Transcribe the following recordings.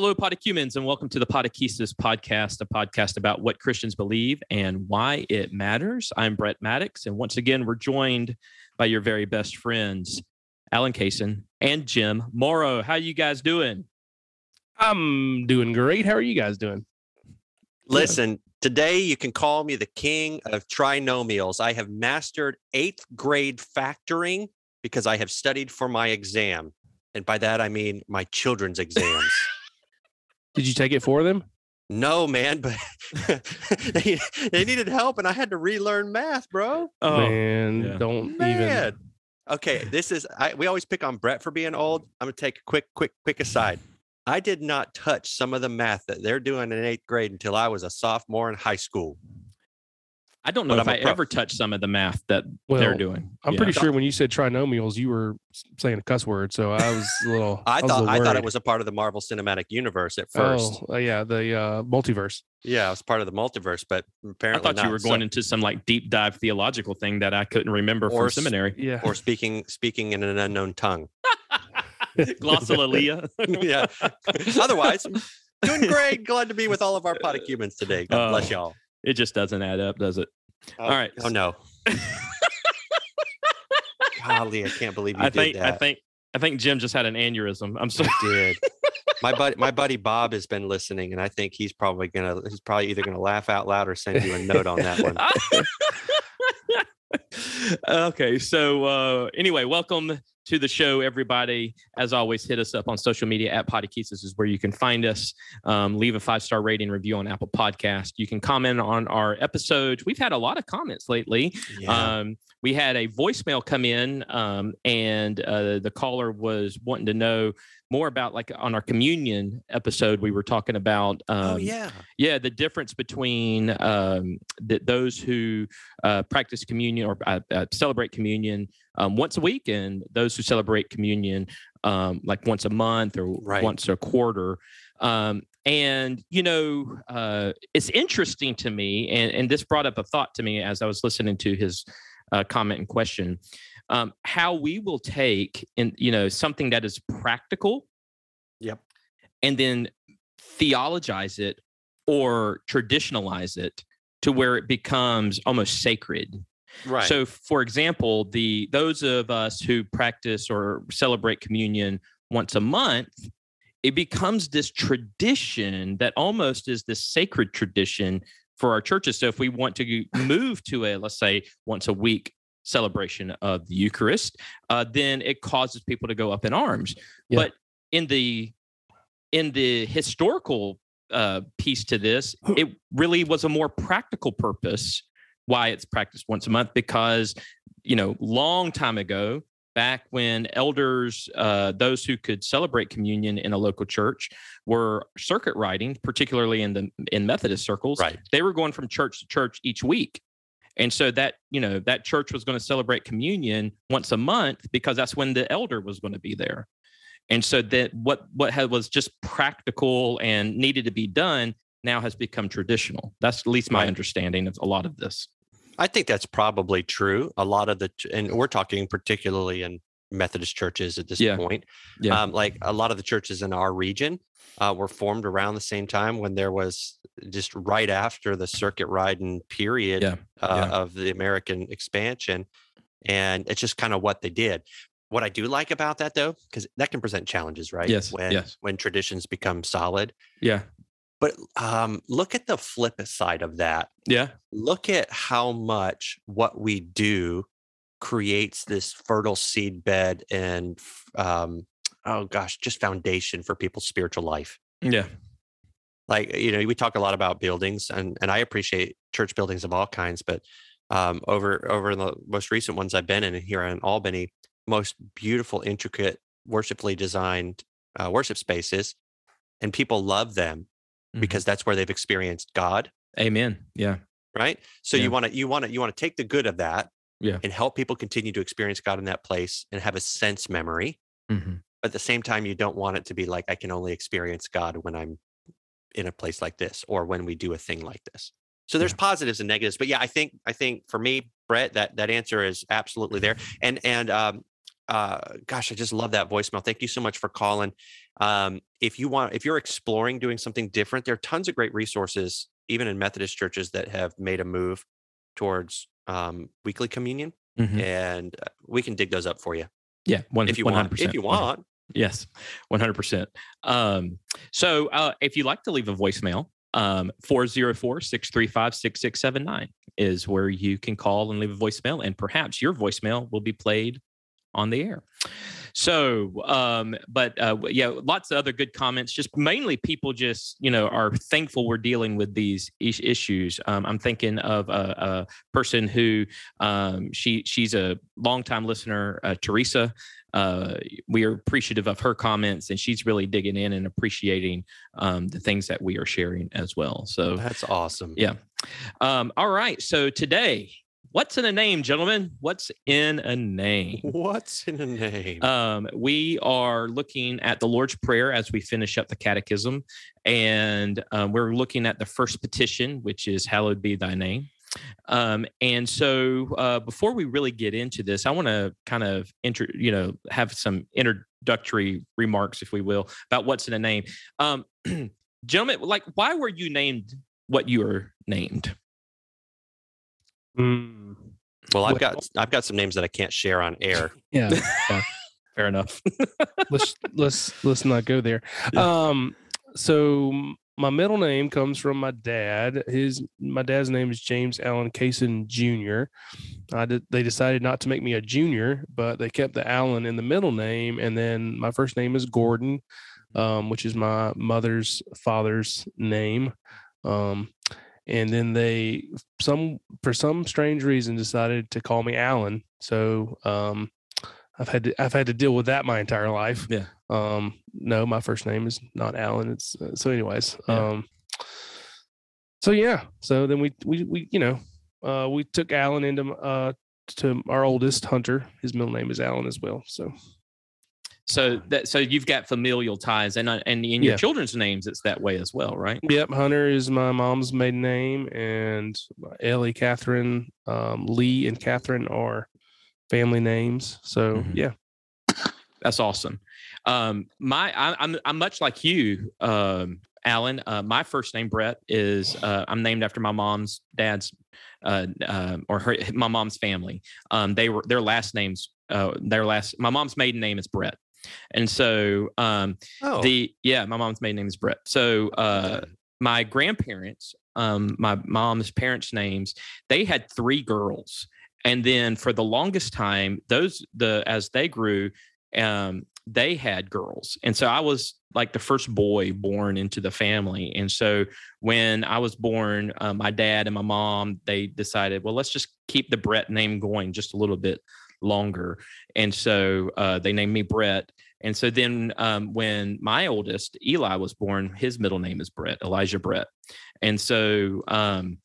Hello, Podecumens, and welcome to the Podechesis podcast, a podcast about what Christians believe and why it matters. I'm Brett Maddox, and once again, we're joined by your very best friends, Alan Kaysen and Jim Morrow. How are you guys doing? I'm doing great. How are you guys doing? Listen, today you can call me the king of trinomials. I have mastered eighth grade factoring because I have studied for my exam. And by that, I mean my children's exams. Did you take it for them? no, man, but they, they needed help and I had to relearn math, bro. Oh, Man, yeah. don't Man. even. Okay, this is I, we always pick on Brett for being old. I'm gonna take a quick, quick, quick aside. I did not touch some of the math that they're doing in eighth grade until I was a sophomore in high school. I don't know But if I'm a I pro. ever touched some of the math that Well, they're doing. I'm Yeah. pretty sure when you said trinomials, you were saying a cuss word. So I was a little. I was a thought little I thought it was a part of the Marvel Cinematic Universe at first. Oh, uh, yeah, the uh, multiverse. Yeah, it was part of the multiverse, but apparently I apparently thought you not. were So- going into some like deep dive theological thing that I couldn't remember Or from seminary. Yeah. or speaking speaking in an unknown tongue. Glossolalia. yeah. Otherwise, doing great. Glad to be with all of our podecumens today. God bless Oh. y'all. it just doesn't add up, does it? Oh, All right. Oh no. Golly, I can't believe you I did think that. I think I think Jim just had an aneurysm. I'm sorry. I did. My buddy, my buddy Bob has been listening, and I think he's probably gonna. He's probably either gonna laugh out loud or send you a note on that one. okay, so uh, anyway, welcome to the show, everybody. As always, hit us up on social media at Podechesis where you can find us. Um, leave a five star rating review on Apple Podcast. You can comment on our episodes. We've had a lot of comments lately. Yeah. Um, we had a voicemail come in, um, and uh, the caller was wanting to know more about, like, on our communion episode, we were talking about. Um, oh yeah. yeah, the difference between um, th- those who uh, practice communion or uh, uh, celebrate communion um, once a week and those who celebrate communion um, like once a month or Right. once a quarter. Um, and you know, uh, it's interesting to me, and, and this brought up a thought to me as I was listening to his uh, comment and question. Um, how we will take in you know something that is practical Yep. and then theologize it or traditionalize it to where it becomes almost sacred. Right. So for example, the those of us who practice or celebrate communion once a month, it becomes this tradition that almost is this sacred tradition for our churches. So if we want to move to a let's say once a week celebration of the Eucharist, uh, then it causes people to go up in arms. Yeah. But in the in the historical uh, piece to this, it really was a more practical purpose why it's practiced once a month because you know long time ago back when elders uh, those who could celebrate communion in a local church were circuit riding particularly in the in methodist circles right. they were going from church to church each week and so that you know that church was going to celebrate communion once a month because that's when the elder was going to be there and so that what what had, was just practical and needed to be done now has become traditional that's at least my understanding of a lot of this I think that's probably true. A lot of the, and we're talking particularly in Methodist churches at this Yeah. point. Yeah. Um, like a lot of the churches in our region uh, were formed around the same time when there was just right after the circuit riding period Yeah. uh, Yeah. of the American expansion. And it's just kind of what they did. What I do like about that though, because that can present challenges, right? Yes, When yes. when traditions become solid. yeah But um, look at the flip side of that yeah look at how much what we do creates this fertile seed bed and um, oh gosh just foundation for people's spiritual life yeah like you know we talk a lot about buildings and and i appreciate church buildings of all kinds but um, over over the most recent ones i've been in here in albany most beautiful intricate worshipfully designed uh, worship spaces and people love them Mhm. because that's where they've experienced god amen yeah right so Yeah. you want to you want to you want to take the good of that Yeah. and help people continue to experience god in that place and have a sense memory Mhm. but at the same time you don't want it to be like i can only experience god when i'm in a place like this or when we do a thing like this so there's positives and negatives but yeah i think i think for me brett that that answer is absolutely there and and um uh, gosh, I just love that voicemail. Thank you so much for calling. Um, if you want, if you're exploring doing something different, there are tons of great resources, even in Methodist churches that have made a move towards um, weekly communion, Mhm. and uh, we can dig those up for you Yeah, one, if you 100%. want. If you want, Yes, 100%. Um, so uh, if you'd like to leave a voicemail, um, 404 635 6679 is where you can call and leave a voicemail, and perhaps your voicemail will be played on the air. So, um, but uh, yeah, lots of other good comments. Just mainly people just, you know, are thankful we're dealing with these issues. Um, I'm thinking of a, a person who um, she she's a longtime listener, uh, Teresa uh, we are appreciative of her comments and she's really digging in and appreciating um, the things that we are sharing as well. So, that's awesome. yeah. Um, all right. So, today, what's in a name, gentlemen? What's in a name? What's in a name? Um, we are looking at the Lord's Prayer as we finish up the catechism, and um, we're looking at the first petition, which is Hallowed be thy name. Um, and so, uh, before we really get into this, I want to kind of intro, you know, have some introductory remarks, if we will, about what's in a name. Um, gentlemen, like, why were you named what you were named? Mm, well, I've got I've got some names that I can't share on air. yeah. Fair enough. let's let's let's not go there. Um, so m- my middle name comes from my dad. His my dad's name is James Allen Cason Jr. I did, they decided not to make me a junior, but they kept the Allen in the middle name, and then my first name is Gordon, um, which is my mother's father's name. Um, and then they some for some strange reason decided to call me Allen. So um, I've had to I've had to deal with that my entire life. Yeah. Um, no, my first name is not Alan. It's uh, so anyways. Yeah. Um, so yeah. So then we we we you know uh we took Alan into uh to our oldest Hunter. His middle name is Alan as well. So So that so you've got familial ties, and uh, and in your Yeah. children's names, it's that way as well, right? yep, Hunter is my mom's maiden name, and Ellie, Catherine, um, Lee, and Catherine are family names. So Mhm. yeah. That's awesome. Um, my I, I'm I'm much like you, um, Alan. Uh, my first name Brett is uh, I'm named after my mom's dad's uh, um or her my mom's family. Um, they were their last names. Uh, their last my mom's maiden name is Brett, and so um, Oh, the yeah my mom's maiden name is Brett. So uh, my grandparents, um, my mom's parents' names, they had three girls, and then for the longest time, those the as they grew, um, they had girls, and so I was like the first boy born into the family, and so when I was born, uh, my dad and my mom they decided, well, let's just keep the Brett name going just a little bit longer, and so uh, they named me Brett. And so then um, when my oldest, Eli, was born, his middle name is Brett, Elijah Brett. And so um,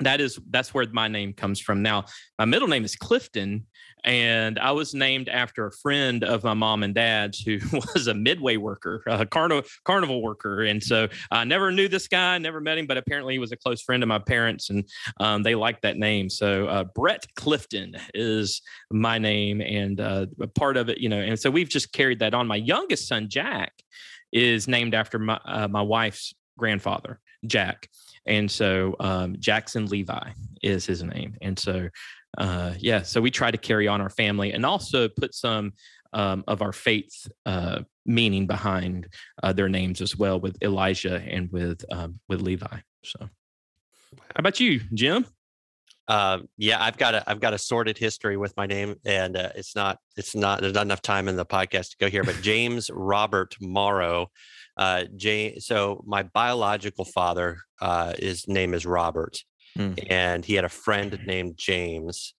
that is that's where my name comes from. Now, my middle name is Clifton, and I was named after a friend of my mom and dad's who was a midway worker, a carnival carnival worker. And so I never knew this guy, never met him, but apparently he was a close friend of my parents, and um, they liked that name. So uh, Brett Clifton is my name, and uh, a part of it, you know. And so we've just carried that on. My youngest son, Jack, is named after my uh, my wife's grandfather, Jack, and so um, Jackson Levi is his name. And so, uh, yeah, so we try to carry on our family and also put some um, of our faith uh, meaning behind uh, their names as well with Elijah and with um, with Levi. So, how about you, Jim? Uh, yeah, I've got a I've got a sordid history with my name, and uh, it's not it's not there's not enough time in the podcast to go here. But James Robert Morrow, uh. So my biological father, uh, his name is Robert, Hmm. and he had a friend named James,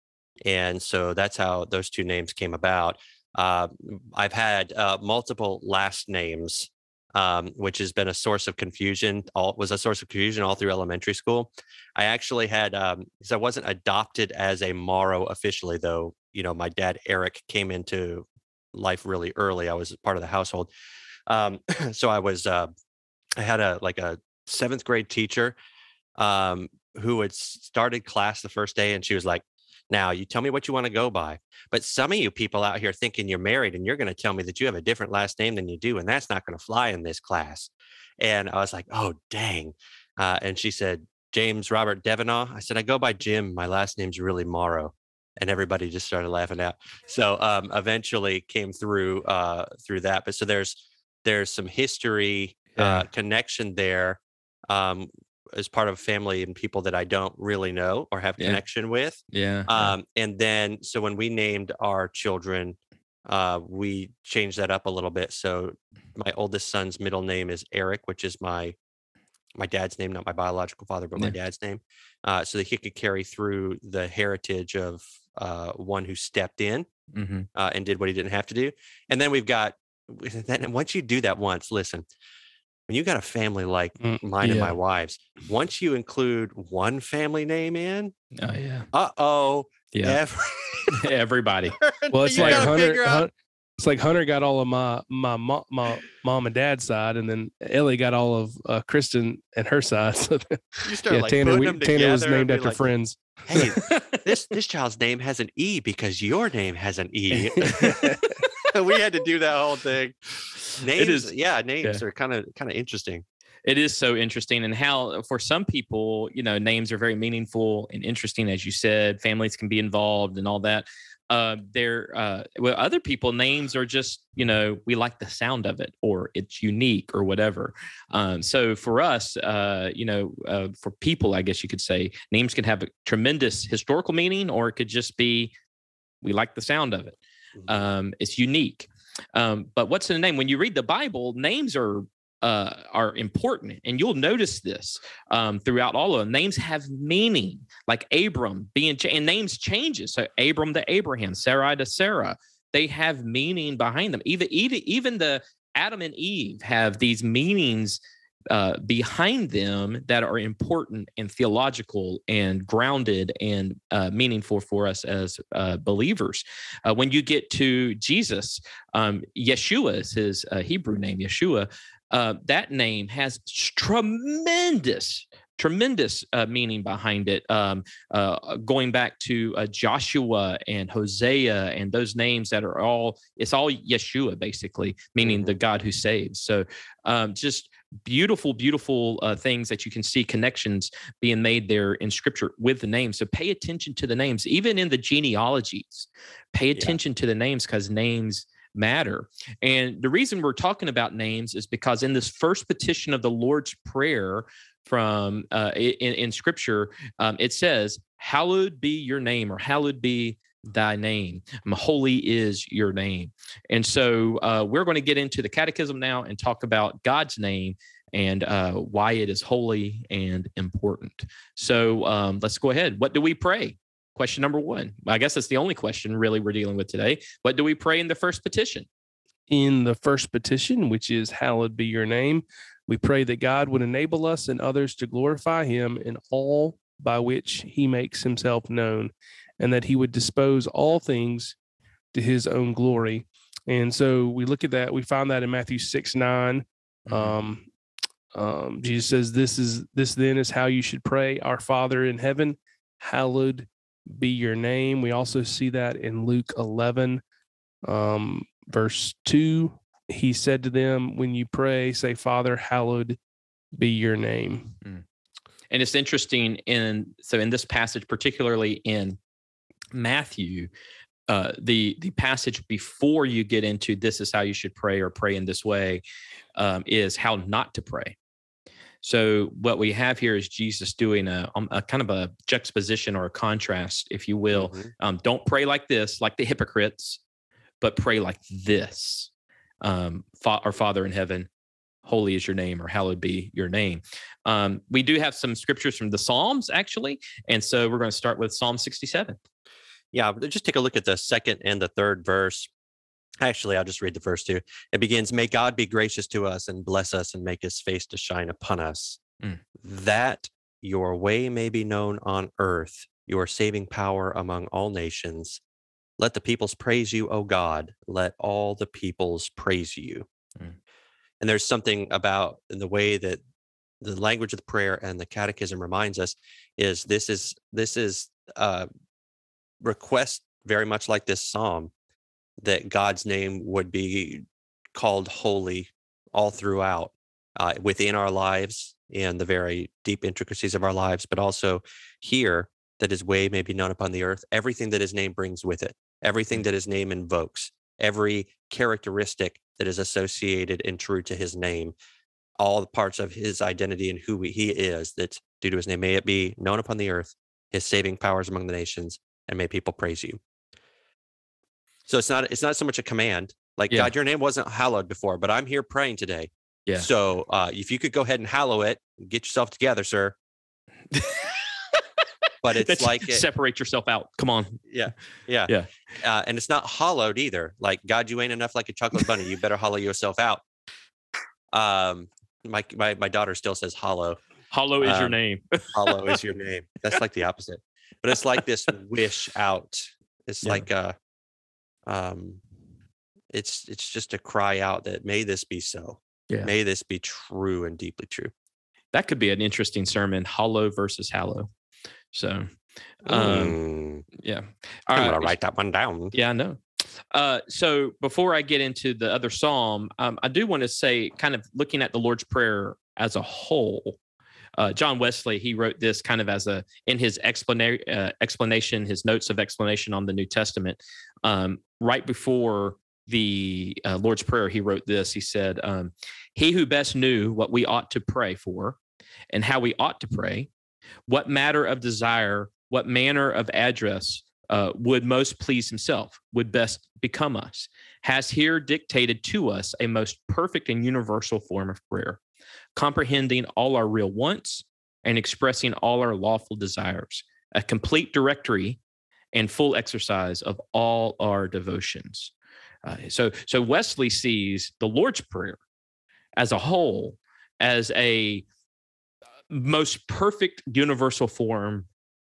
and so that's how those two names came about. Uh, I've had uh, multiple last names, um, which has been a source of confusion. All was a source of confusion all through elementary school. I actually had um because I wasn't adopted as a Morrow officially, though. You know, my dad Eric came into life really early. I was part of the household, um, so I was. Uh, I had a like a seventh grade teacher um, who had started class the first day, and she was like, Now, you tell me what you want to go by. But some of you people out here thinking you're married and you're going to tell me that you have a different last name than you do. And that's not going to fly in this class. And I was like, oh, dang. Uh, and she said, James Robert Devenaugh. I said, I go by Jim. My last name's really Morrow. And everybody just started laughing out. So um, eventually came through uh, through that. But so there's there's some history uh, connection there um, as part of family and people that I don't really know or have Yeah. connection with. Yeah. Um, and then, so when we named our children, uh, we changed that up a little bit. So my oldest son's middle name is Eric, which is my my dad's name, not my biological father, but my Yeah. dad's name, uh, so that he could carry through the heritage of uh, one who stepped in hmm uh, and did what he didn't have to do. And then we've got then once you do that once, listen, when you got a family like Mm, mine and my yeah. wife's, once you include one family name in, Oh yeah. uh oh, Yeah. Everybody. Well, it's like Hunter. figure out- Hun- it's like Hunter got all of my my mo- my mom and dad's side, and then Ellie got all of uh, Kristen and her side. So you start yeah, like Tanner we, them Tanner was named after like, friends. Hey, this this child's name has an E because your name has an E. we had to do that whole thing. Names, is- yeah, names are kind of kind of interesting. it is so interesting and how for some people you know names are very meaningful and interesting as you said families can be involved and all that uh there uh well other people names are just you know we like the sound of it or it's unique or whatever um so for us uh you know uh, for people i guess you could say names can have a tremendous historical meaning or it could just be we like the sound of it. Um, it's unique. Um, but what's in the name? When you read the Bible, names are uh, are important, and you'll notice this um, throughout all of them. Names have meaning, like Abram being cha- and names changes. So Abram to Abraham, Sarai to Sarah, they have meaning behind them. Even even even the Adam and Eve have these meanings uh, behind them that are important and theological and grounded and uh, meaningful for us as uh, believers. Uh, when you get to Jesus, um, Yeshua is his uh, Hebrew name, Yeshua. Uh, that name has tremendous, tremendous uh, meaning behind it. Um, uh, going back to uh, Joshua and Hosea and those names that are all, it's all Yeshua basically, meaning the God who saves. So um, just beautiful, beautiful uh, things that you can see connections being made there in scripture with the names. So pay attention to the names, even in the genealogies. Pay Yeah. attention to the names because names matter. And the reason we're talking about names is because in this first petition of the Lord's Prayer from uh, in, in scripture, um, it says, Hallowed be your name, or hallowed be thy name. Holy is your name. And so uh, we're going to get into the catechism now and talk about God's name and uh, why it is holy and important. So um, let's go ahead. What do we pray? Question number one. I guess that's the only question really we're dealing with today. What do we pray in the first petition? in the first petition, which is Hallowed be your name. We pray that God would enable us and others to glorify him in all by which he makes himself known, and that he would dispose all things to his own glory. And so we look at that, we find that in Matthew 6 9. Um, um, Jesus says, This is this then is how you should pray, Our Father in heaven, hallowed be your name. We also see that in Luke 11, um, verse 2. He said to them, When you pray, say, Father, hallowed be your name. And it's interesting in so in this passage, particularly in Matthew, uh, the the passage before you get into this is how you should pray or pray in this way um, is how not to pray. So what we have here is Jesus doing a, um, a kind of a juxtaposition or a contrast, if you will. Mhm. Um, don't pray like this, like the hypocrites, but pray like this. Um, Fa- our Father in heaven, holy is your name, or hallowed be your name. Um, we do have some scriptures from the Psalms, actually. And so we're going to start with Psalm 67. Yeah, just take a look at the second and the third verse. Actually, I'll just read the first two. It begins, May God be gracious to us and bless us and make his face to shine upon us, Mm. that your way may be known on earth, your saving power among all nations. Let the peoples praise you, O God. Let all the peoples praise you. Mm. And there's something about the way that the language of the prayer and the catechism reminds us is this is this is uh, request very much like this psalm that God's name would be called holy all throughout uh, within our lives and the very deep intricacies of our lives, but also here that his way may be known upon the earth. Everything that his name brings with it, everything that his name invokes, every characteristic that is associated and true to his name, all the parts of his identity and who he is that's due to his name. May it be known upon the earth, his saving powers among the nations, and may people praise you. So it's not it's not so much a command. Like Yeah. God, your name wasn't hallowed before, but I'm here praying today. Yeah. So uh, if you could go ahead and hallow it, get yourself together, sir. but it's That's- like it, separate yourself out. Come on. yeah, yeah, Yeah. Uh, and it's not hollowed either. Like God, you ain't enough like a chocolate bunny. You better hollow yourself out. Um, my my my daughter still says hollow. Hollow is your Um, name. Hollow is your name. That's like the opposite. But it's like this wish out. It's Yeah. like a um it's it's just a cry out that may this be so. Yeah. May this be true and deeply true. That could be an interesting sermon. Hollow versus hallow. So, um, Mm, yeah. All I'm right. gonna write that one down. Yeah, I know. Uh, so before I get into the other psalm, um, I do want to say, kind of looking at the Lord's Prayer as a whole. Uh, John Wesley, he wrote this kind of as a in his explana- uh, explanation, his notes of explanation on the New Testament. Um, right before the uh, Lord's Prayer, he wrote this. He said, um, "He who best knew what we ought to pray for, and how we ought to pray, what matter of desire, what manner of address uh, would most please himself, would best become us, has here dictated to us a most perfect and universal form of prayer, comprehending all our real wants and expressing all our lawful desires, a complete directory and full exercise of all our devotions. Uh, so, so Wesley sees the Lord's Prayer as a whole as a uh, most perfect universal form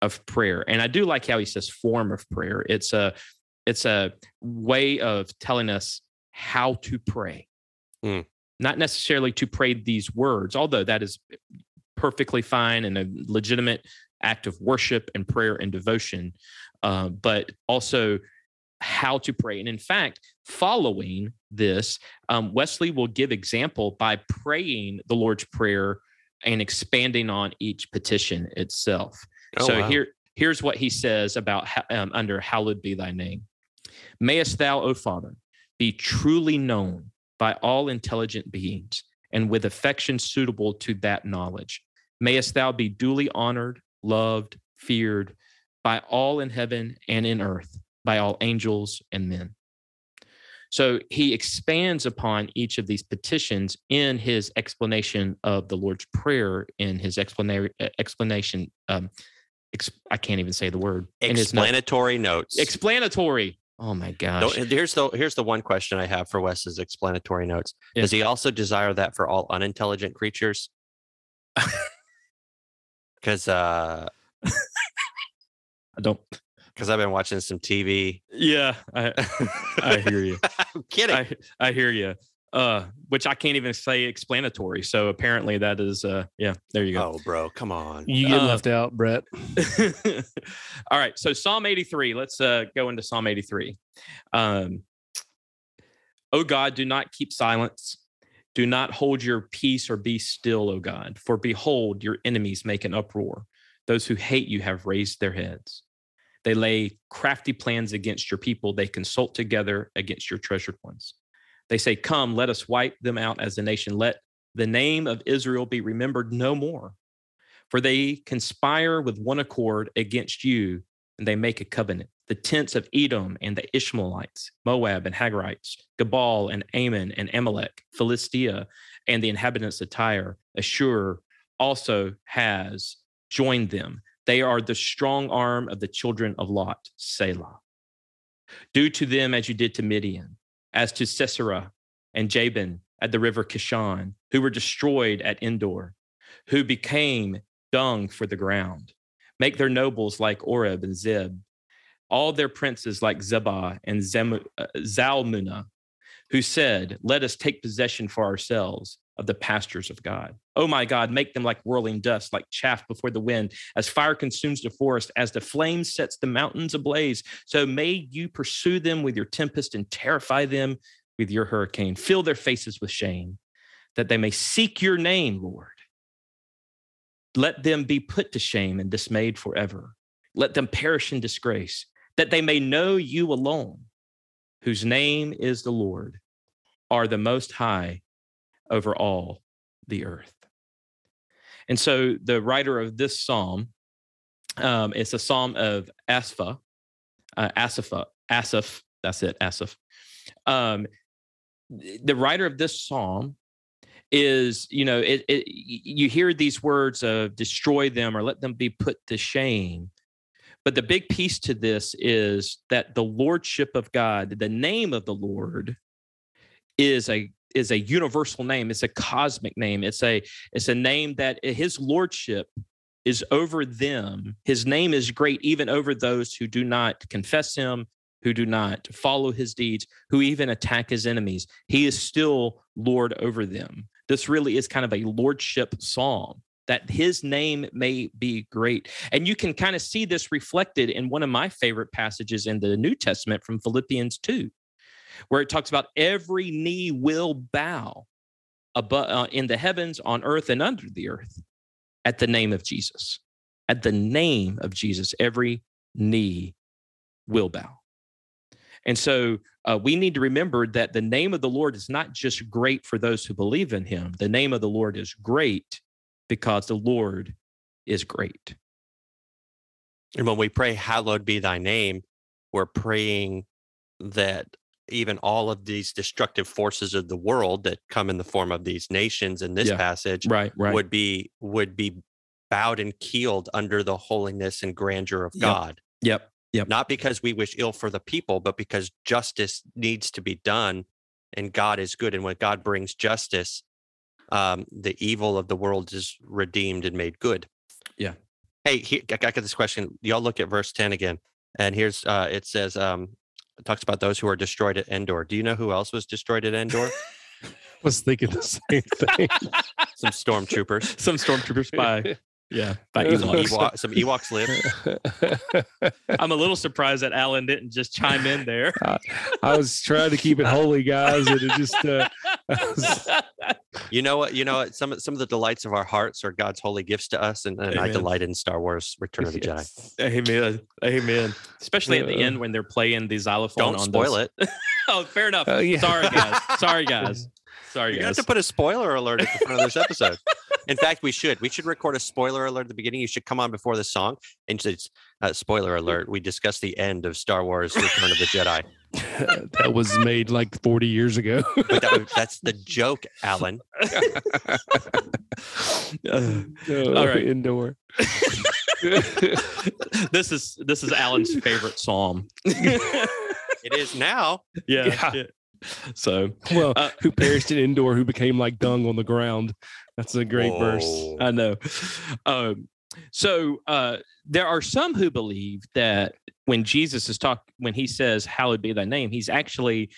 of prayer and i do like how he says form of prayer it's a it's a way of telling us how to pray Hmm. Not necessarily to pray these words although that is perfectly fine and a legitimate act of worship and prayer and devotion uh, but also how to pray and in fact following this um, wesley will give example by praying the lord's prayer and expanding on each petition itself Oh, so wow. here, here's what he says about um, under hallowed be thy name. Mayest thou, O Father, be truly known by all intelligent beings, and with affection suitable to that knowledge. Mayest thou be duly honored, loved, feared by all in heaven and in earth, by all angels and men. So he expands upon each of these petitions in his explanation of the Lord's Prayer, in his explana- uh, explanation. Um, I can't even say the word. In his note- explanatory notes. explanatory. Oh my gosh. Here's the here's the one question I have for Wes's explanatory notes. Yeah. Does he also desire that for all unintelligent creatures? Because uh, I don't. because I've been watching some TV. Yeah, I, I hear you. I'm kidding. I, I hear you. Uh, which I can't even say explanatory. So apparently that is. Uh, yeah. There you go. oh, bro, come on. You get Uh, left out, Brett. All right. So Psalm 83. Let's uh, go into Psalm 83. Um, oh God, do not keep silence. Do not hold your peace or be still, O God. For behold, your enemies make an uproar. Those who hate you have raised their heads. They lay crafty plans against your people. They consult together against your treasured ones. They say, Come, let us wipe them out as a nation. Let the name of Israel be remembered no more. For they conspire with one accord against you, and they make a covenant. The tents of Edom and the Ishmaelites, Moab and Hagarites, Gabal and Ammon and Amalek, Philistia, and the inhabitants of Tyre, Ashur also has joined them. They are the strong arm of the children of Lot, Selah. Do to them as you did to Midian, as to Sisera and Jabin at the river Kishon, who were destroyed at Endor, who became dung for the ground. Make their nobles like Oreb and Zeb, all their princes like Zebah and uh, Zalmunna, who said, Let us take possession for ourselves of the pastures of God. Oh my God, make them like whirling dust, like chaff before the wind, as fire consumes the forest, as the flame sets the mountains ablaze. So may you pursue them with your tempest and terrify them with your hurricane. Fill their faces with shame, that they may seek your name, Lord. Let them be put to shame and dismayed forever. Let them perish in disgrace, that they may know you alone, whose name is the Lord, are the most high over all the earth. And so the writer of this psalm, um, it's a psalm of Asaph, uh, Asaph, Asaph, that's it, Asaph. Um, the writer of this psalm is, you know, it, it, you hear these words of destroy them or let them be put to shame. But the big piece to this is that the lordship of God, the name of the Lord, is a is a universal name it's a cosmic name it's a it's a name that his lordship is over them. His name is great even over those who do not confess him who do not follow his deeds who even attack his enemies. He is still lord over them. This really is kind of a lordship psalm that his name may be great. And you can kind of see this reflected in one of my favorite passages in the new testament from philippians 2 where it talks about every knee will bow above, uh, in the heavens, on earth, and under the earth at the name of Jesus. At the name of Jesus, every knee will bow. And so uh, we need to remember that the name of the Lord is not just great for those who believe in him. The name of the Lord is great because the Lord is great. And when we pray, Hallowed be thy name, we're praying that even all of these destructive forces of the world that come in the form of these nations in this yeah, passage right, right. would be would be bowed and keeled under the holiness and grandeur of God. Yep. Yep. Not because we wish ill for the people, but because justice needs to be done and God is good. And when God brings justice, um, the evil of the world is redeemed and made good. Yeah. Hey, here, I got this question. Y'all look at verse 10 again. And here's uh, it says, um, it talks about those who are destroyed at Endor. Do you know who else was destroyed at Endor? I was thinking the same thing. Some stormtroopers. Some stormtroopers by yeah, by Ewoks. Ewok, some Ewoks live. I'm a little surprised that Alan didn't just chime in there. I, I was trying to keep it holy, guys, and it just. Uh, was... You know what? You know what? Some some of the delights of our hearts are God's holy gifts to us, and, and I delight in Star Wars: Return of the yes. Jedi. Amen. Amen. Especially at the end when they're playing the xylophone. Don't spoil those... it. oh, fair enough. Uh, yeah. Sorry, guys. Sorry, guys. Sorry, you guys. have to put a spoiler alert at the front of this episode. In fact, we should. We should record a spoiler alert at the beginning. You should come on before the song and say, uh, "Spoiler alert: We discuss the end of Star Wars: Return of the Jedi." that was made like 40 years ago. but that, that's the joke, Alan. uh, all right, Endor. this is this is Alan's favorite psalm. it is now. Yeah. yeah. yeah. So, well, uh, who perished in Endor, who became like dung on the ground. That's a great verse. I know. Um, so uh, there are some who believe that when Jesus is talk, when he says "Hallowed be Thy name," he's actually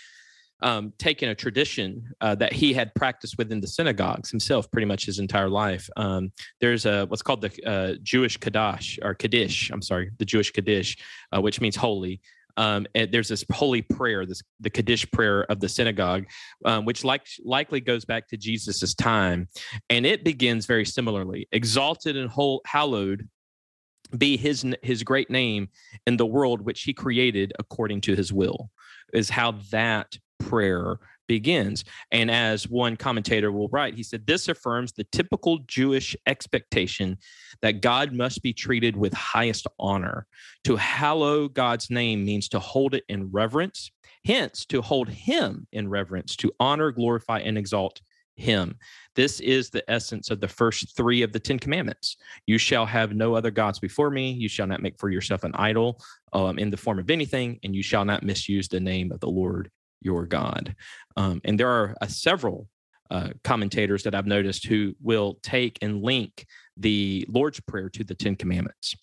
um, taken a tradition uh, that he had practiced within the synagogues himself, pretty much his entire life. Um, there's a what's called the uh, Jewish Kaddish or Kaddish. I'm sorry, the Jewish Kaddish, uh, which means holy um, there's this holy prayer, this the Kaddish prayer of the synagogue, um, which like, likely goes back to Jesus's time, and it begins very similarly: "Exalted and whole, hallowed be his his great name in the world which he created according to his will." Is how that prayer begins. And as one commentator will write, he said, This affirms the typical Jewish expectation that God must be treated with highest honor. To hallow God's name means to hold it in reverence, hence, to hold him in reverence, to honor, glorify, and exalt him. This is the essence of the first three of the Ten Commandments. You shall have no other gods before me. You shall not make for yourself an idol um, in the form of anything, and you shall not misuse the name of the Lord your God. Um, and there are uh, several uh, commentators that I've noticed who will take and link the Lord's Prayer to the Ten Commandments,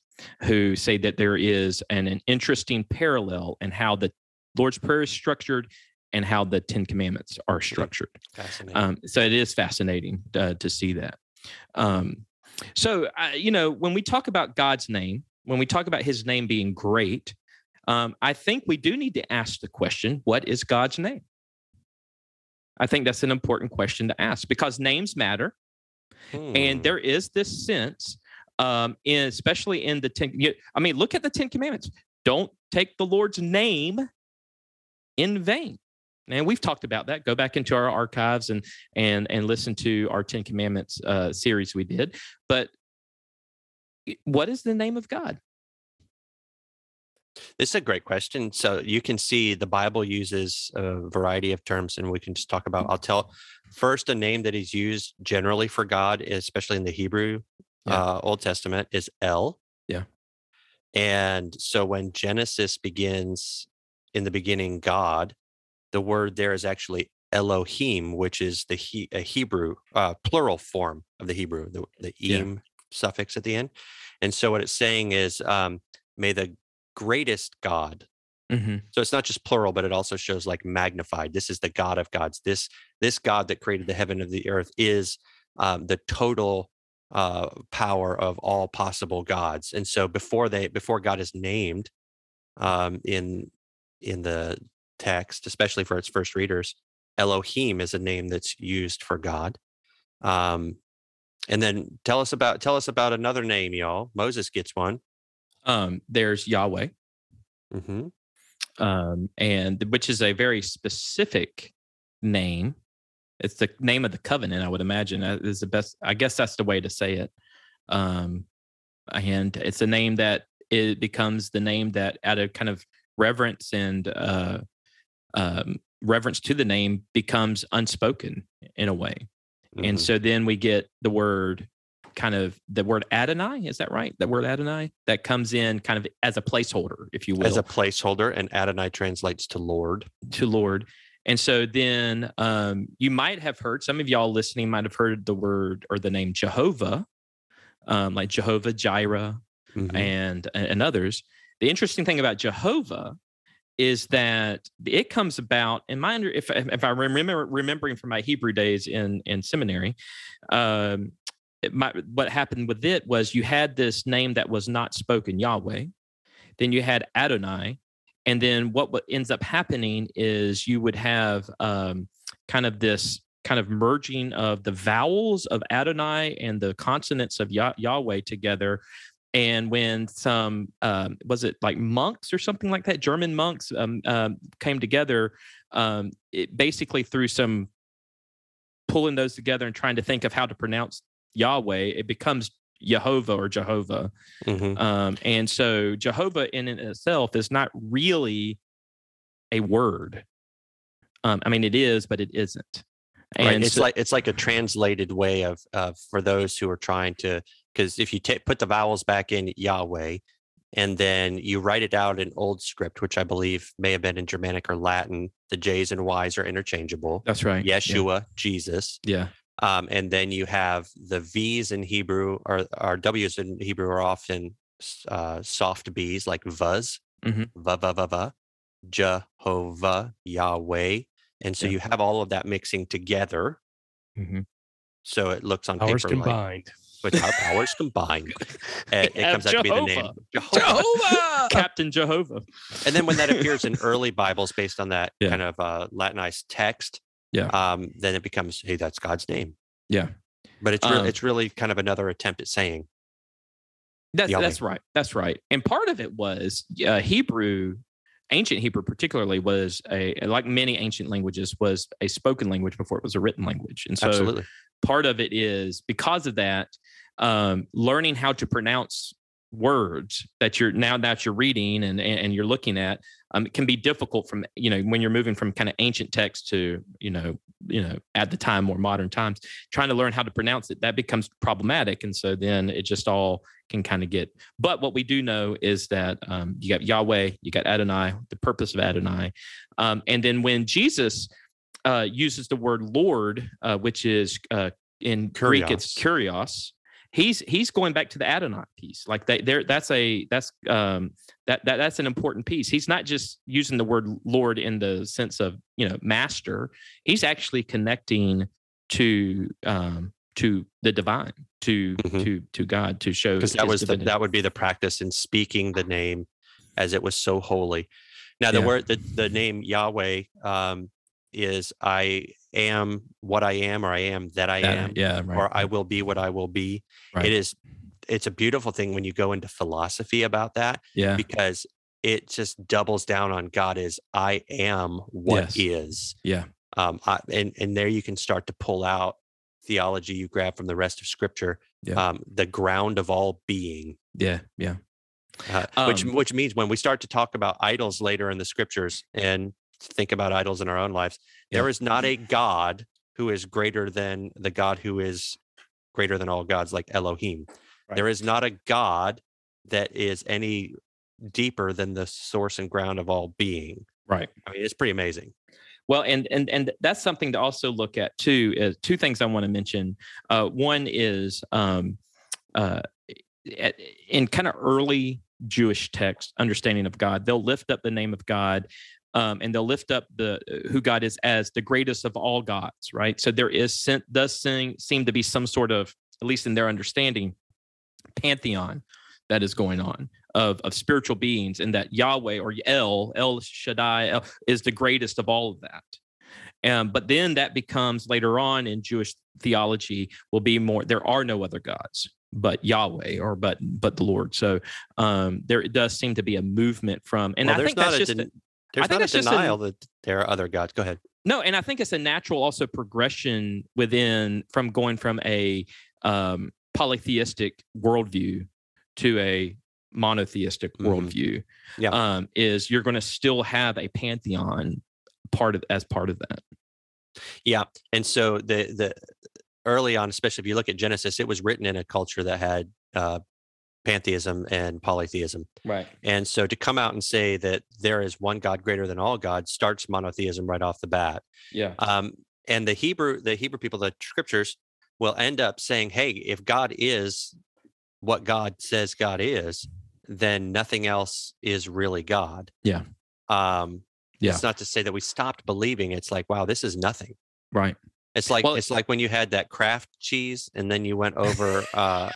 who say that there is an, an interesting parallel in how the Lord's Prayer is structured and how the Ten Commandments are structured. Fascinating. Um, so it is fascinating uh, to see that. Um, so, uh, you know, when we talk about God's name, when we talk about his name being great, um, I think we do need to ask the question what is God's name? I think that's an important question to ask because names matter. And Hmm. there is this sense, um, in, especially in the 10, you- I mean, look at the 10 Commandments. Don't take the Lord's name in vain. And we've talked about that. Go back into our archives and and and listen to our Ten Commandments uh, series we did. But what is the name of God? This is a great question. So you can see the Bible uses a variety of terms, and we can just talk about. I'll tell first a name that is used generally for God, especially in the Hebrew Yeah. uh, Old Testament, is El. Yeah. And so when Genesis begins, in the beginning, God, the word there is actually Elohim, which is the he, a Hebrew uh, plural form of the Hebrew, the, the Yeah. suffix at the end. And so what it's saying is, um, may the greatest God. Mm-hmm. So it's not just plural, but it also shows like magnified. This is the God of gods. This this God that created the heaven of the earth is um, the total uh, power of all possible gods. And so before they before God is named um, in in the text, especially for its first readers, Elohim is a name that's used for God. Um, and then tell us about tell us about another name, y'all. Moses gets one. Um, there's Yahweh, hmm um, and which is a very specific name. It's the name of the covenant, I would imagine, is the best. I guess that's the way to say it. Um, and it's a name that it becomes the name that, out of kind of reverence and uh, um, reverence to the name, becomes unspoken in a way. And Mhm. so then we get the word kind of the word Adonai. Is that right? The word Adonai that comes in kind of as a placeholder, if you will, as a placeholder, and Adonai translates to Lord. to Lord. And so then um, you might have heard, some of y'all listening might have heard the word or the name Jehovah, um, like Jehovah Jireh Mhm. and and others. The interesting thing about Jehovah is that it comes about in my under if if I remember remembering from my Hebrew days in in seminary, um, what happened with it was you had this name that was not spoken Yahweh, then you had Adonai, and then what what ends up happening is you would have um, kind of this kind of merging of the vowels of Adonai and the consonants of Yah- Yahweh together. And when some um, was it like monks or something like that german monks um, um, came together um, it basically through some pulling those together and trying to think of how to pronounce yahweh it becomes jehovah or jehovah Mhm. um, and so jehovah in and itself is not really a word um, i mean it is but it isn't Right. and It's so- like it's like a translated way of of for those who are trying to because if you ta put the vowels back in Yahweh and then you write it out in old script, which I believe may have been in Germanic or Latin, the J's and Y's are interchangeable. that's right Yeah. Yeshua, Jesus. yeah Um, and then you have the V's in Hebrew or, or W's in Hebrew are often uh, soft B's like vuz, Mhm. va va va va, Jehovah, Yahweh. And so Yeah. you have all of that mixing together. Mhm. So it looks on Powers paper like combined. with our powers combined. It, it comes out to be the name Jehovah. Jehovah. Jehovah! captain jehovah And then when that appears in early Bibles based on that Yeah. kind of uh, Latinized text, Yeah. um, then it becomes, hey, that's God's name. yeah But it's really, Um, it's really kind of another attempt at saying That's that's right. That's right. And part of it was uh, Hebrew, ancient Hebrew particularly was a like many ancient languages was a spoken language before it was a written language. And so absolutely. part of it is because of that, um, learning how to pronounce words that you're now that you're reading and and you're looking at um, it can be difficult from you know when you're moving from kind of ancient text to you know you know at the time more modern times trying to learn how to pronounce it that becomes problematic and so then it just all can kind of get but what we do know is that um, you got yahweh you got adonai the purpose of adonai um, and then when jesus uh, uses the word lord uh, which is uh, in greek it's kurios he's he's going back to the Adonai piece. Like they there that's a that's um that, that that's an important piece. He's not just using the word Lord in the sense of you know master. He's actually connecting to um to the divine, to Mhm. to to God, to show because that was the, that would be the practice in speaking the name as it was so holy. Now the Yeah. word the, the name Yahweh um, is I am what I am or I am that I Yeah, am yeah, right. or I will be what I will be. Right. It is it's a beautiful thing when you go into philosophy about that yeah, because it just doubles down on God is I am what Yes. is. yeah, Um, I, and and there you can start to pull out theology you grab from the rest of Scripture. Yeah. Um, the ground of all being, yeah, yeah. uh, which Um, which means when we start to talk about idols later in the Scriptures and think about idols in our own lives, there Yeah. is not a God who is greater than the God who is greater than all gods, like Elohim. There is not a God that is any deeper than the source and ground of all being. Right. I mean, it's pretty amazing. Well, and and and that's something to also look at too. Is two things I want to mention. Uh, one is um, uh, in kind of early Jewish text understanding of God, they'll lift up the name of God, um, and they'll lift up the who God is as the greatest of all gods. Right. So there is does seem seem to be some sort of at least in their understanding pantheon that is going on of of spiritual beings and that Yahweh or El El Shaddai El, is the greatest of all of that. Um, but then that becomes later on in Jewish theology will be more there are no other gods but Yahweh or but but the Lord. So um, there does seem to be a movement from and well, I there's think not that's a just den- there's think not a that's just a- denial that there are other gods. Go ahead. no, and I think it's a natural also progression within from going from a um, polytheistic worldview to a monotheistic Mhm. worldview. Yeah. um, is you're going to still have a pantheon part of as part of that. Yeah, and so the the early on, especially if you look at Genesis, it was written in a culture that had uh, pantheism and polytheism, Right. and so to come out and say that there is one God greater than all gods starts monotheism right off the bat. Yeah. Um, and the Hebrew the Hebrew people, the scriptures will end up saying, "Hey, if God is what God says God is, then nothing else is really God." Yeah. Um, Yeah. It's not to say that we stopped believing. It's like, wow, this is nothing. Right. It's like Well- it's like when you had that Kraft cheese and then you went over uh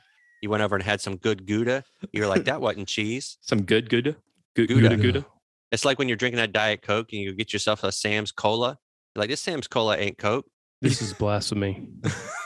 you went over and had some good Gouda. You're like, that wasn't cheese. Some good Gouda. Good Gouda. Gouda. Gouda. It's like when you're drinking that Diet Coke and you get yourself a Sam's Cola. You're like, this Sam's Cola ain't Coke. This is blasphemy.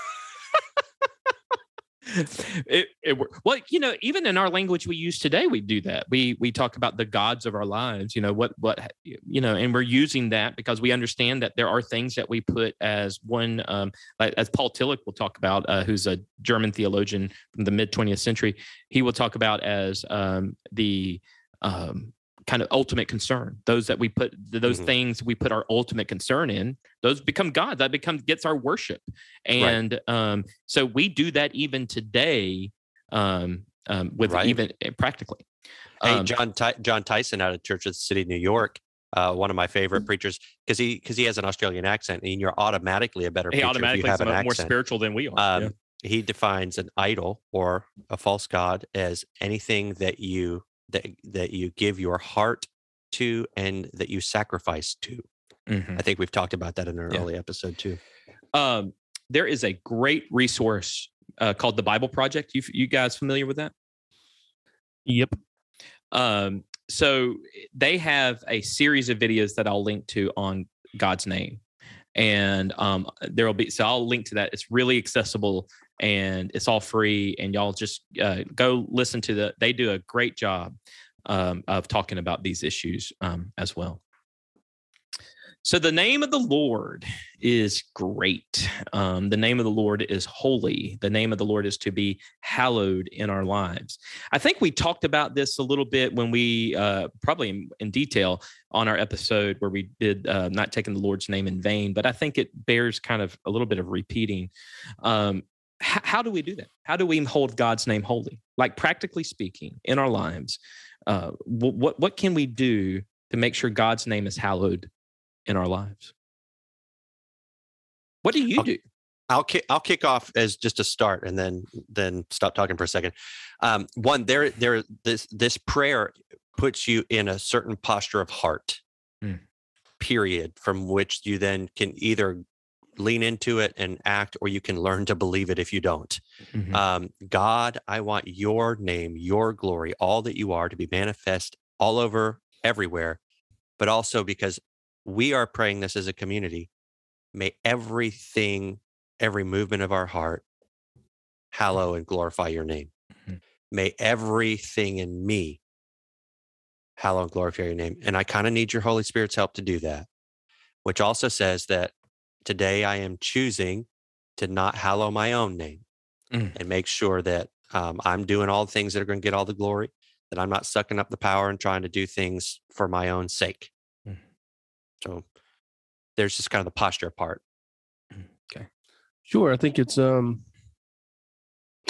it, it well you know even in our language we use today we do that. We we talk about the gods of our lives you know what what you know and we're using that because we understand that there are things that we put as one um as paul tillich will talk about uh, who's a german theologian from the mid 20th century he will talk about as um the um kind of ultimate concern. Those that we put those Mhm. things we put our ultimate concern in those become god. That becomes gets our worship. And um so we do that even today um, um with Right. even uh, practically. Hey, Um, John Ty- John Tyson out of Church of the City, New York, uh, one of my favorite preachers, because he because he has an Australian accent, and you're automatically a better he preacher if automatically you have an more spiritual than we are Um, yeah. He defines an idol or a false god as anything that you that that you give your heart to and that you sacrifice to. Mhm. I think we've talked about that in an Yeah. early episode too. um there is a great resource uh, called the bible project you you guys familiar with that Yep. um so they have a series of videos that i'll link to on god's name and um there will be so i'll link to that it's really accessible and it's all free and y'all just uh, go listen to the they do a great job um, of talking about these issues um, as well. So the name of the lord is great. Um, the name of the lord is holy. The name of the lord is to be hallowed in our lives. I think we talked about this a little bit when we uh, probably in, in detail on our episode where we did uh, not taking the Lord's name in vain, but I think it bears kind of a little bit of repeating. Um, h- how do we do that? How do we hold God's name holy? Like practically speaking, in our lives, uh, wh- what what can we do to make sure God's name is hallowed in our lives? What do you Okay. do? I'll kick I'll kick off as just a start and then then stop talking for a second. Um, one there there this this prayer puts you in a certain posture of heart. Mm. Period. From which you then can either lean into it and act, or you can learn to believe it if you don't. Mhm. Um, God, I want your name, your glory, all that you are to be manifest all over everywhere, but also because we are praying this as a community, may everything, every movement of our heart hallow and glorify your name. Mhm. May everything in me hallow and glorify your name. And I kind of need your Holy Spirit's help to do that, which also says that today I am choosing to not hallow my own name Mm. and make sure that um, I'm doing all the things that are going to get all the glory, that I'm not sucking up the power and trying to do things for my own sake. Mm. So there's just kind of the posture part. Okay. Sure, I think it's um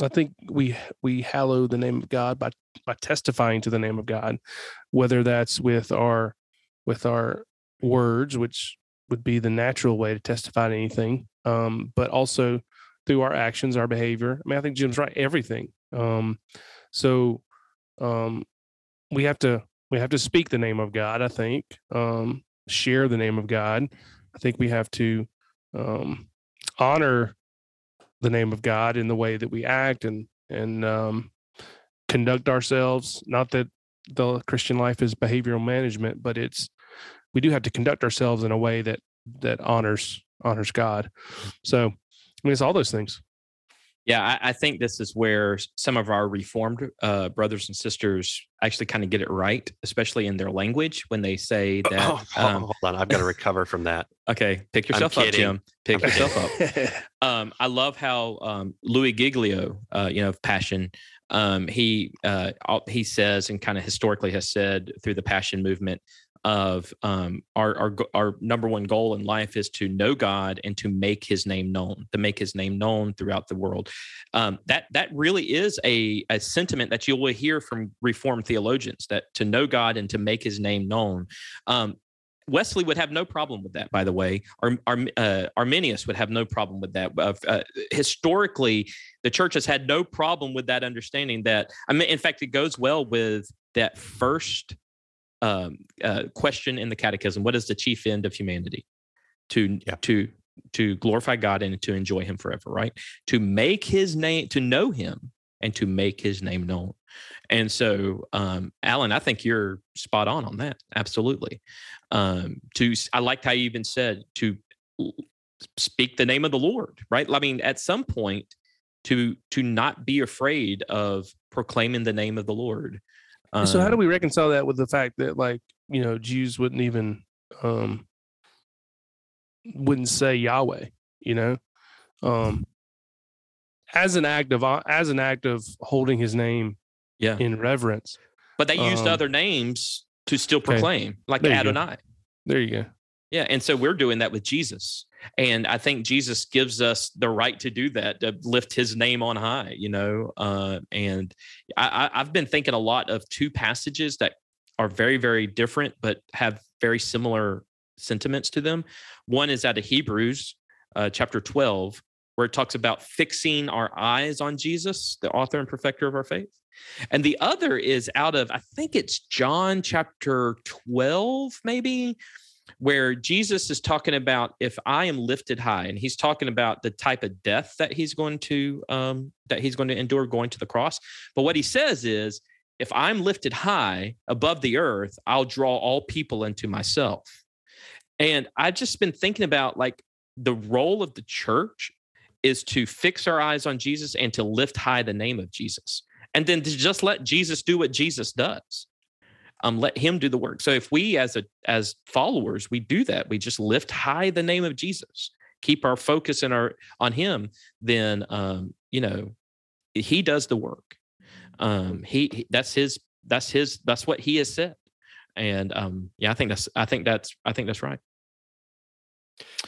I think we we hallow the name of God by by testifying to the name of God, whether that's with our with our words, which would be the natural way to testify to anything, um, but also through our actions, our behavior. I mean, I think Jim's right. Everything. Um, so um, we have to we have to speak the name of God. I think um, share the name of God. I think we have to um, honor the name of God in the way that we act and and um, conduct ourselves. Not that the Christian life is behavioral management, but it's we do have to conduct ourselves in a way that that honors honors God. So I mean, it's all those things. Yeah, I, I think this is where some of our reformed uh, brothers and sisters actually kind of get it right, especially in their language when they say that. Oh, hold, um, hold on, I've got to recover from that. okay, pick yourself up. Jim. Pick I'm yourself up. um, I love how um, Louis Giglio, uh, you know, of Passion, um, he uh, he says and kind of historically has said through the Passion movement of um, our, our our number one goal in life is to know God and to make His name known, to make His name known throughout the world. Um, that that really is a a sentiment that you will hear from Reformed theologians that to know God and to make His name known. Um, Wesley would have no problem with that, by the way. Ar- Ar- uh, Arminius would have no problem with that. Uh, historically, the church has had no problem with that understanding that, I mean, in fact, it goes well with that first um, uh, question in the catechism What is the chief end of humanity? To, Yeah. to, to glorify God and to enjoy Him forever, right? To make His name, to know Him and to make His name known. And so, um, Alan, I think you're spot on on that. Absolutely um to i liked how you even said to speak the name of the lord right i mean at some point to to not be afraid of proclaiming the name of the lord so how do Um, we reconcile that with the fact that like you know Jews wouldn't even um wouldn't say Yahweh, you know, um as an act of as an act of holding His name yeah in reverence. but they used um, other names to still okay. proclaim like There go. adonai There you go. Yeah, and so we're doing that with Jesus, and I think Jesus gives us the right to do that to lift His name on high. You know, uh, and I, I've been thinking a lot of two passages that are very, very different, but have very similar sentiments to them. One is out of Hebrews, uh, chapter twelve, where it talks about fixing our eyes on Jesus, the author and perfecter of our faith. And the other is out of, I think it's John chapter 12, maybe, where Jesus is talking about if I am lifted high, and he's talking about the type of death that he's going to um, that he's going to endure going to the cross. But what he says is, if I'm lifted high above the earth, I'll draw all people into myself. And I've just been thinking about like the role of the church is to fix our eyes on Jesus and to lift high the name of Jesus. And then to just let Jesus do what Jesus does um, let him do the work. So if we as a as followers, we do that, we just lift high the name of Jesus, keep our focus in our on him, then um, you know, he does the work. Um, he, he that's his that's his that's what he has said. And um, yeah, I think that's I think that's I think that's right.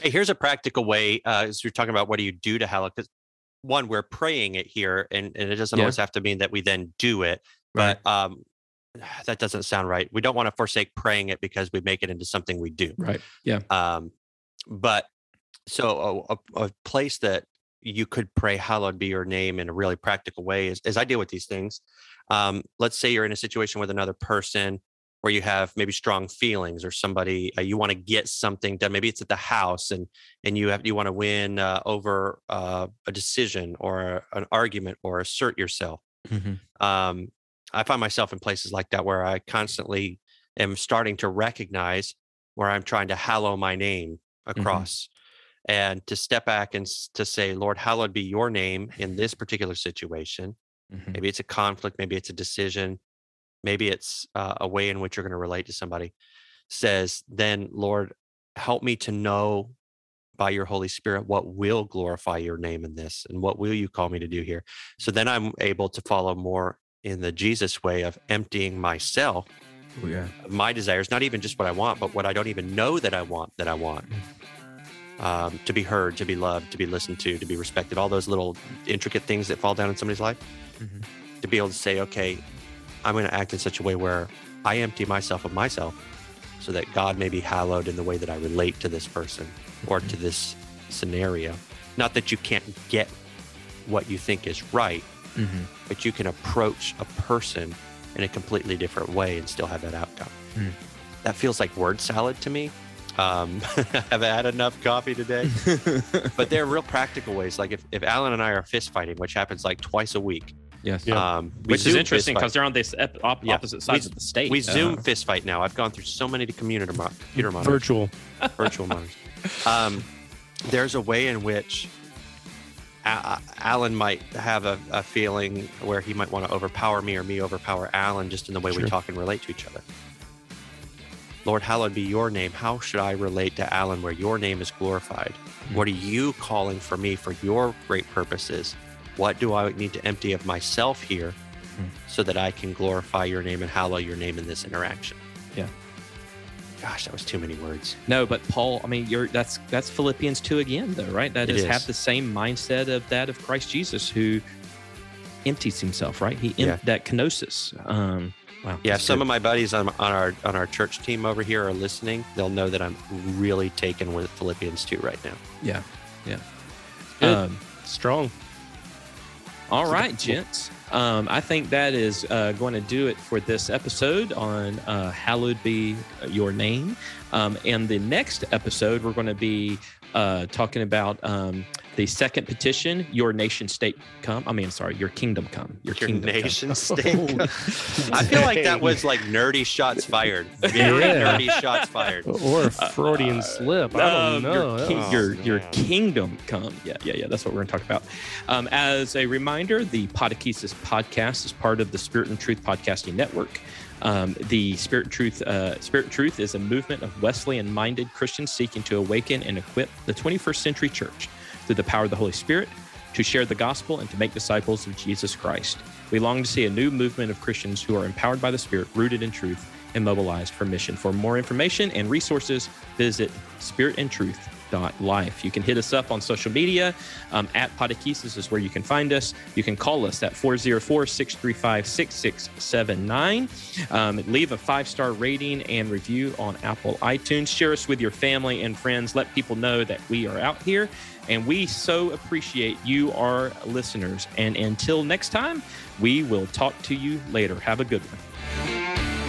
Hey, here's a practical way. Uh, as you're talking about what do you do to hallow? Because one, we're praying it here, and, and it doesn't Yeah. always have to mean that we then do it. But um, that doesn't sound right. We don't want to forsake praying it because we make it into something we do. Right. Yeah. Um, but so a, a, place that you could pray, Hallowed be your name in a really practical way is as I deal with these things. Um, let's say you're in a situation with another person where you have maybe strong feelings or somebody uh, you want to get something done maybe it's at the house and and you have you want to win uh, over uh, a decision or an argument or assert yourself Mhm. um, i find myself in places like that where i constantly am starting to recognize where i'm trying to hallow my name across and to step back and to say lord hallowed be your name in this particular situation. Mhm. maybe it's a conflict maybe it's a decision maybe it's uh, a way in which you're going to relate to somebody says then lord help me to know by your holy spirit what will glorify your name in this and what will you call me to do here? So then i'm able to follow more in the jesus way of emptying myself Oh, yeah. my desires not even just what i want but what i don't even know that i want that i want um, to be heard to be loved to be listened to to be respected all those little intricate things that fall down in somebody's life Mhm. to be able to say, okay, I'm going to act in such a way where I empty myself of myself so that God may be hallowed in the way that I relate to this person or to this scenario. Not that you can't get what you think is right, Mhm. but you can approach a person in a completely different way and still have that outcome. Mm. That feels like word salad to me. Um, have I had enough coffee today? but there are real practical ways. Like if, if Alan and I are fist fighting, which happens like twice a week, yes. Yeah. um, Which is interesting because they're on this ep- op- Yeah. opposite sides We- of the state. We Zoom Uh, fist fight now. I've gone through so many computer, mo- computer monitors, Virtual. virtual monitors. Um, there's a way in which A- Alan might have a, a feeling where he might want to overpower me or me overpower Alan just in the way Sure. we talk and relate to each other. Lord, hallowed be your name. How should I relate to Alan where your name is glorified? What are you calling for me for your great purposes? What do I need to empty of myself here Hmm. so that I can glorify your name and hallow your name in this interaction? Yeah. Gosh, that was too many words. No, but Paul, I mean, you're that's that's Philippians two again, though, right? That is, is. have the same mindset of that of Christ Jesus, who empties himself, right? He em- Yeah. that kenosis. Um, wow. Yeah, if that's some good. of my buddies on, on our on our church team over here are listening, they'll know that I'm really taken with Philippians 2 right now. yeah, yeah. Good. Um, Strong. All right, gents. Um, I think that is uh, going to do it for this episode on uh, Hallowed Be Your Name. Um, and the next episode, we're going to be uh, talking about um, the second petition, Your Nation State Come. I mean, sorry, Your Kingdom Come. Your, Your Kingdom Come. nation state. I feel like that was like nerdy shots fired. Very Yeah. nerdy shots fired. Or a Freudian slip. I Um, don't know. Your, king- Oh, your, your kingdom come. Yeah, yeah, yeah. That's what we're going to talk about. Um, as a reminder, the Podechesis podcast is part of the Spirit and Truth Podcasting Network. Um, the Spirit and Truth uh, Spirit and Truth is a movement of Wesleyan-minded Christians seeking to awaken and equip the 21st century church through the power of the Holy Spirit to share the gospel and to make disciples of Jesus Christ. We long to see a new movement of Christians who are empowered by the Spirit, rooted in truth, and mobilized for mission. For more information and resources, visit spiritandtruth.life. You can hit us up on social media. Um, at Podechesis is where you can find us. You can call us at 404 635 6679. Um, Leave a five star rating and review on Apple iTunes. Share us with your family and friends. Let people know that we are out here. And we so appreciate you, our listeners. And until next time, we will talk to you later. Have a good one.